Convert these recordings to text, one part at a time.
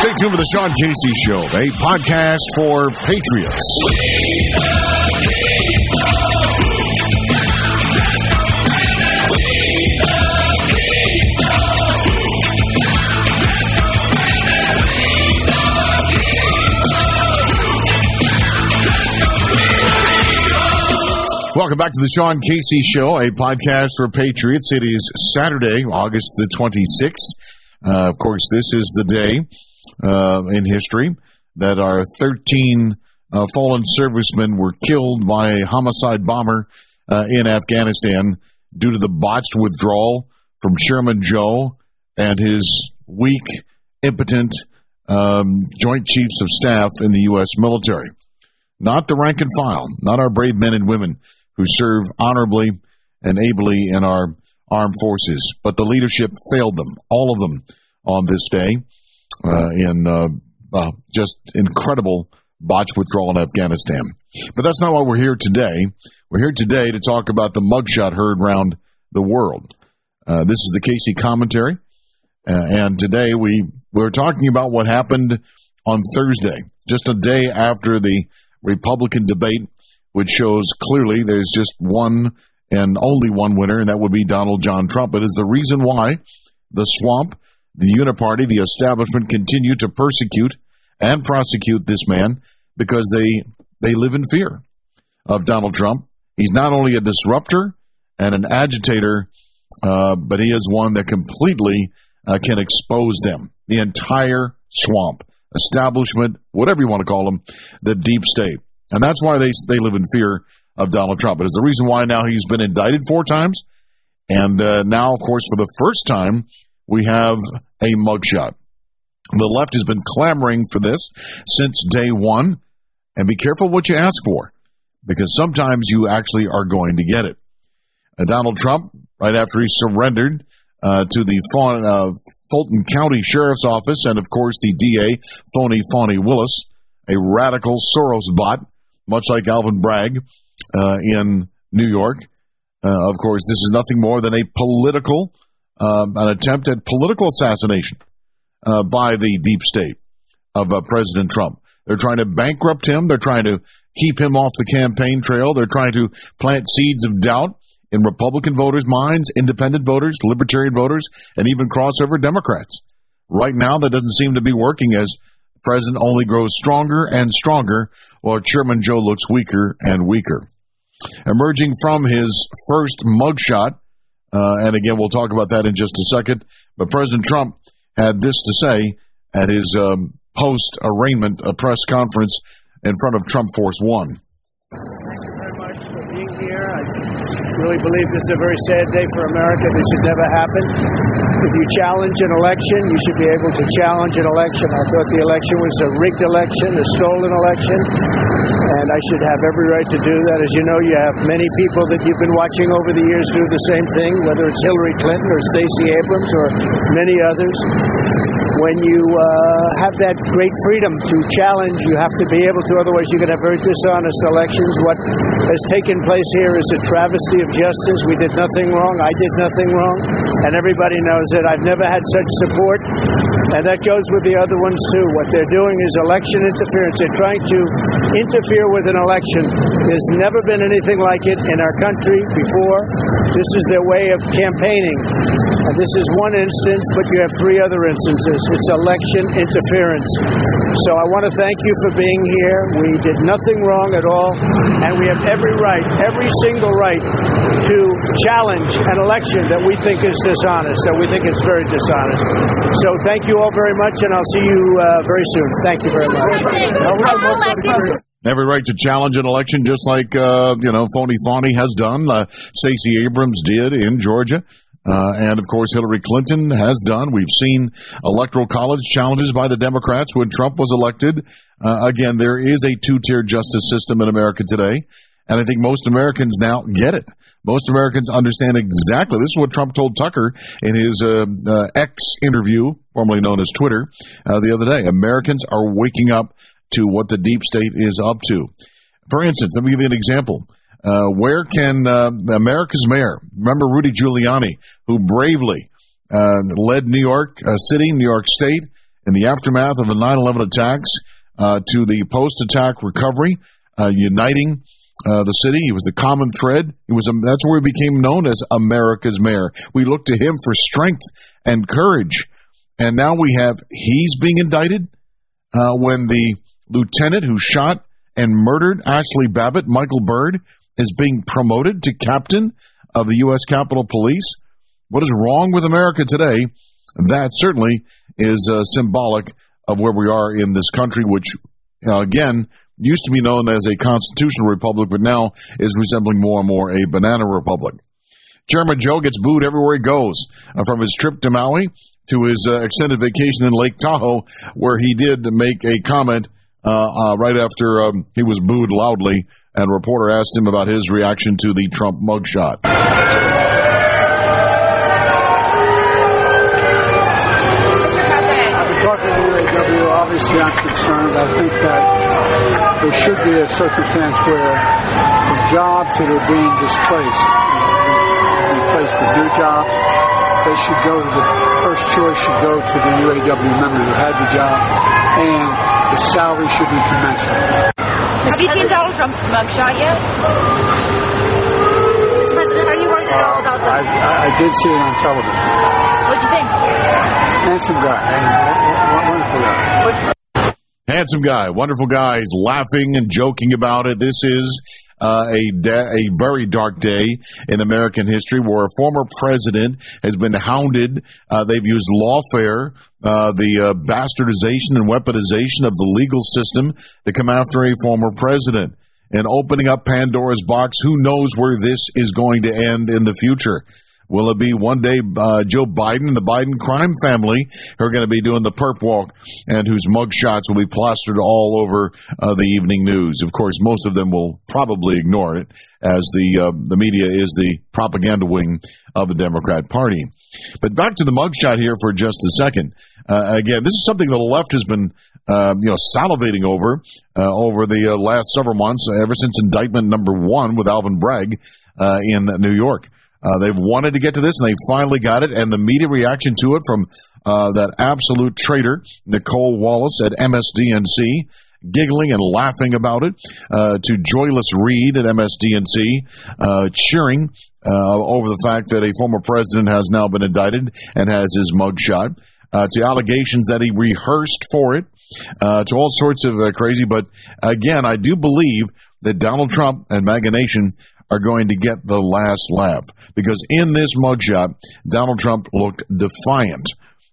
Stay tuned for the Sean Casey Show, a podcast for patriots. Welcome back to the Sean Casey Show, a podcast for patriots. It is Saturday, August the 26th. Uh, of course, this is the day uh, in history that our 13 uh, fallen servicemen were killed by a homicide bomber uh, in Afghanistan due to the botched withdrawal from Chairman Joe and his weak, impotent um, Joint Chiefs of Staff in the U.S. military. Not the rank and file, not our brave men and women who serve honorably and ably in our armed forces, but the leadership failed them, all of them, on this day uh, in uh, uh, just incredible botched withdrawal in Afghanistan. But that's not why we're here today. We're here today to talk about the mugshot heard around the world. Uh, this is the Casey commentary, uh, and today we we're talking about what happened on Thursday, just a day after the Republican debate, which shows clearly there's just one and only one winner, and that would be Donald John Trump. It is the reason why the swamp the Uniparty, the establishment, continue to persecute and prosecute this man because they they live in fear of Donald Trump. He's not only a disruptor and an agitator, uh, but he is one that completely uh, can expose them. The entire swamp, establishment, whatever you want to call them, the deep state, and that's why they they live in fear of Donald Trump. It is the reason why now he's been indicted four times, and uh, now, of course, for the first time we have a mugshot. The left has been clamoring for this since day one, and be careful what you ask for, because sometimes you actually are going to get it. Uh, Donald Trump, right after he surrendered uh, to the uh, Fulton County Sheriff's Office, and of course the DA, Phony Fani Willis, a radical Soros bot, much like Alvin Bragg uh, in New York. Uh, of course, this is nothing more than a political um, an attempt at political assassination uh, by the deep state of uh, President Trump. They're trying to bankrupt him. They're trying to keep him off the campaign trail. They're trying to plant seeds of doubt in Republican voters' minds, independent voters, libertarian voters, and even crossover Democrats. Right now, that doesn't seem to be working as president only grows stronger and stronger while Chairman Joe looks weaker and weaker. Emerging from his first mugshot uh, and again, we'll talk about that in just a second. But President Trump had this to say at his um, post arraignment press conference in front of Trump Force One really believe this is a very sad day for America. This should never happen. If you challenge an election, you should be able to challenge an election. I thought the election was a rigged election, a stolen election, and I should have every right to do that. As you know, you have many people that you've been watching over the years do the same thing, whether it's Hillary Clinton or Stacey Abrams or many others. When you uh, have that great freedom to challenge, you have to be able to, otherwise, you're going to have very dishonest elections. What has taken place here is a travesty of justice. We did nothing wrong. I did nothing wrong. And everybody knows it. I've never had such support. And that goes with the other ones, too. What they're doing is election interference. They're trying to interfere with an election. There's never been anything like it in our country before. This is their way of campaigning. And this is one instance, but you have three other instances. It's election interference. So I want to thank you for being here. We did nothing wrong at all. And we have every right, every single right to challenge an election that we think is dishonest, that we think it's very dishonest. So thank you all very much, and I'll see you uh, very soon. Thank you very much. Every right to challenge an election, just like uh, you know, Phony Fani has done. Uh, Stacey Abrams did in Georgia. Uh, and of course, Hillary Clinton has done. We've seen electoral college challenges by the Democrats when Trump was elected. Uh, again, there is a two tier justice system in America today. And I think most Americans now get it. Most Americans understand exactly. This is what Trump told Tucker in his uh, uh, X interview, formerly known as Twitter, uh, the other day. Americans are waking up to what the deep state is up to. For instance, let me give you an example. Uh, where can uh, America's mayor, remember Rudy Giuliani, who bravely uh, led New York City, New York State, in the aftermath of the 9/11 attacks uh, to the post-attack recovery, uh, uniting uh, the city. He was the common thread. He was a, that's where he became known as America's mayor. We look to him for strength and courage. And now we have he's being indicted uh, when the lieutenant who shot and murdered Ashley Babbitt, Michael Byrd, is being promoted to captain of the U.S. Capitol Police. What is wrong with America today? That certainly is uh, symbolic of where we are in this country, which, uh, again, used to be known as a constitutional republic, but now is resembling more and more a banana republic. Chairman Joe gets booed everywhere he goes, uh, from his trip to Maui to his uh, extended vacation in Lake Tahoe, where he did make a comment uh, uh right after um, he was booed loudly, and a reporter asked him about his reaction to the Trump mugshot. obviously I'm concerned. I think that there should be a circumstance where the jobs that are being displaced, uh, replaced with new jobs, they should go to the first choice should go to the UAW member who had the job, and the salary should be commensurate. Have you seen Donald Trump's mugshot yet? Mr. President, are you worried at all about that? I, I did see it on television. What do you think? Handsome guy. Wonderful guy. Handsome guy, wonderful guy. He's laughing and joking about it. This is uh, a da- a very dark day in American history where a former president has been hounded. Uh, they've used lawfare, uh, the uh, bastardization and weaponization of the legal system to come after a former president. And opening up Pandora's box, who knows where this is going to end in the future. Will it be one day uh, Joe Biden and the Biden crime family who are going to be doing the perp walk and whose mugshots will be plastered all over uh, the evening news? Of course, most of them will probably ignore it as the uh, the media is the propaganda wing of the Democrat Party. But back to the mugshot here for just a second. Uh, again, this is something the left has been um, you know, salivating over uh, over the uh, last several months, ever since indictment number one with Alvin Bragg uh, in New York. Uh, they've wanted to get to this, and they finally got it. And the media reaction to it from uh, that absolute traitor, Nicolle Wallace at MSDNC, giggling and laughing about it, uh, to Joyless Reid at MSDNC, uh, cheering uh, over the fact that a former president has now been indicted and has his mugshot, uh, to allegations that he rehearsed for it, to all sorts of crazy. But again, I do believe that Donald Trump and MAGA Nation are going to get the last laugh because in this mugshot, Donald Trump looked defiant.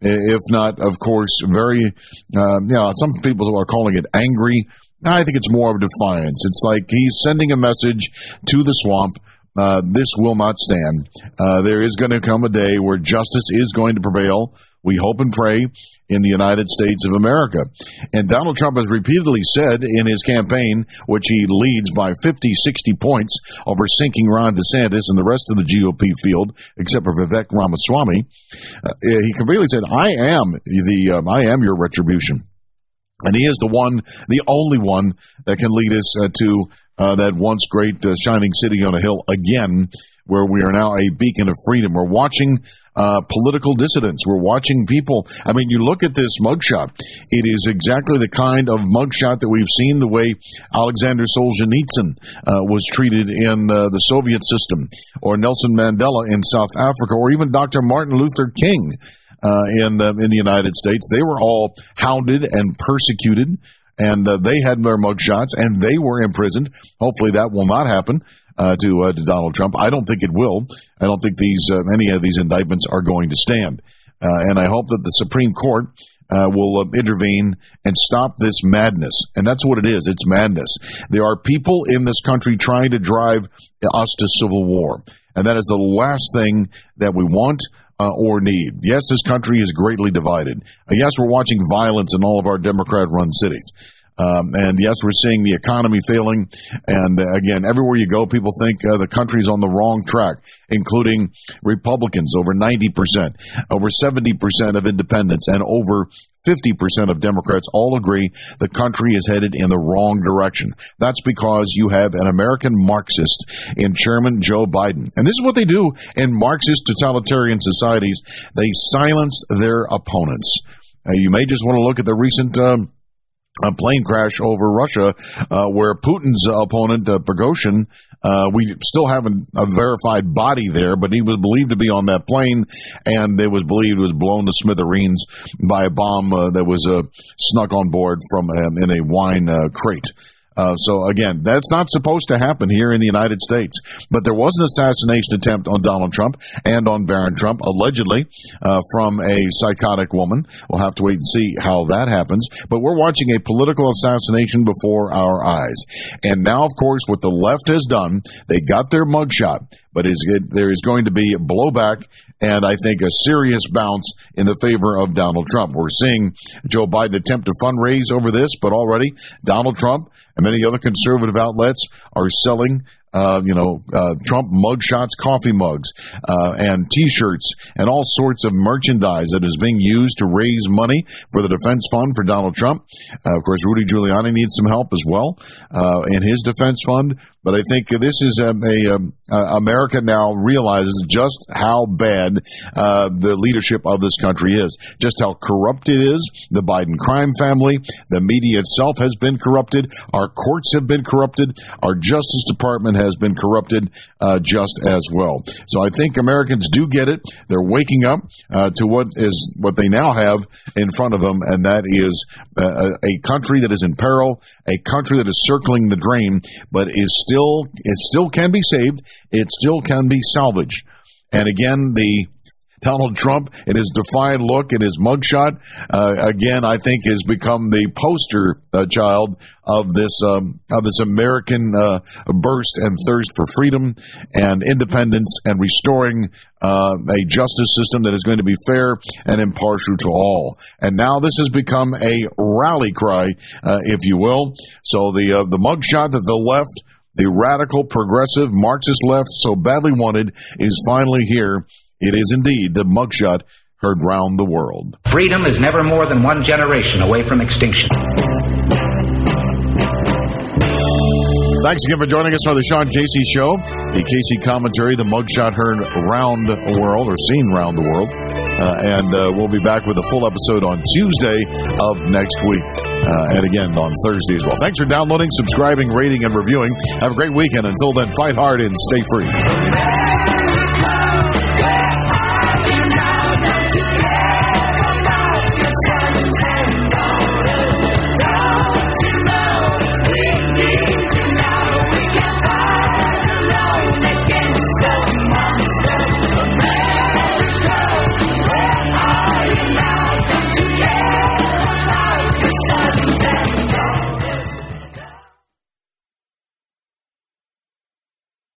If not, of course, very, uh, you know, some people are calling it angry. I think it's more of defiance. It's like he's sending a message to the swamp. Uh, this will not stand. Uh, there is going to come a day where justice is going to prevail we hope and pray in the United States of America. And Donald Trump has repeatedly said in his campaign, which he leads by 50, 60 points over sinking Ron DeSantis and the rest of the GOP field, except for Vivek Ramaswamy, uh, he completely said, I am the, um, I am your retribution. And he is the one, the only one that can lead us uh, to uh, that once great uh, shining city on a hill again, where we are now a beacon of freedom. We're watching uh, political dissidents. We're watching people. I mean, you look at this mugshot. It is exactly the kind of mugshot that we've seen the way Alexander Solzhenitsyn uh, was treated in uh, the Soviet system, or Nelson Mandela in South Africa, or even Dr. Martin Luther King. Uh, in in the United States, they were all hounded and persecuted, and uh, they had their mugshots, and they were imprisoned. Hopefully, that will not happen uh, to uh, to Donald Trump. I don't think it will. I don't think these uh, any of these indictments are going to stand. Uh, and I hope that the Supreme Court uh, will intervene and stop this madness. And that's what it is. It's madness. There are people in this country trying to drive us to civil war. And that is the last thing that we want. Uh, or need. Yes, this country is greatly divided. Uh, yes, we're watching violence in all of our Democrat run cities. Um, and yes, we're seeing the economy failing. And uh, again, everywhere you go, people think uh, the country's on the wrong track, including Republicans, over 90%, over 70% of independents, and over 50% of Democrats all agree the country is headed in the wrong direction. That's because you have an American Marxist in Chairman Joe Biden. And this is what they do in Marxist totalitarian societies. They silence their opponents. Uh, you may just want to look at the recent. Um, a plane crash over Russia, uh, where Putin's opponent, uh, Prigozhin, uh, we still haven't a verified body there, but he was believed to be on that plane, and it was believed was blown to smithereens by a bomb uh, that was uh, snuck on board from um, in a wine uh, crate. Uh, so again, that's not supposed to happen here in the United States. But there was an assassination attempt on Donald Trump and on Barron Trump, allegedly uh, from a psychotic woman. We'll have to wait and see how that happens. But we're watching a political assassination before our eyes. And now, of course, what the left has done, they got their mugshot, but is it, there is going to be blowback and I think a serious bounce in the favor of Donald Trump. We're seeing Joe Biden attempt to fundraise over this, but already Donald Trump and many other conservative outlets are selling uh, you know, uh, Trump mugshots, coffee mugs, uh, and T-shirts, and all sorts of merchandise that is being used to raise money for the defense fund for Donald Trump. Uh, of course, Rudy Giuliani needs some help as well uh, in his defense fund. But I think this is a, a, um, America now realizes just how bad the leadership of this country is, just how corrupt it is. The Biden crime family, the media itself has been corrupted. Our courts have been corrupted. Our Justice Department has been corrupted uh, just as well. So I think Americans do get it. They're waking up uh, to what is what they now have in front of them, and that is uh, a country that is in peril, a country that is circling the drain, but is still it still can be saved. It still can be salvaged. And again, the Donald Trump in his defiant look and his mugshot, uh, again, I think has become the poster uh, child of this um, of this American uh, burst and thirst for freedom and independence and restoring uh, a justice system that is going to be fair and impartial to all. And now this has become a rally cry, uh, if you will. So the uh, the mugshot that the left the radical, progressive, Marxist left so badly wanted is finally here it is indeed the mugshot heard round the world. Freedom is never more than one generation away from extinction. Thanks again for joining us for the Sean Casey Show. The Casey commentary, the mugshot heard round the world or seen round the world. Uh, and uh, we'll be back with a full episode on Tuesday of next week. Uh, and again on Thursday as well. Thanks for downloading, subscribing, rating, and reviewing. Have a great weekend. Until then, fight hard and stay free.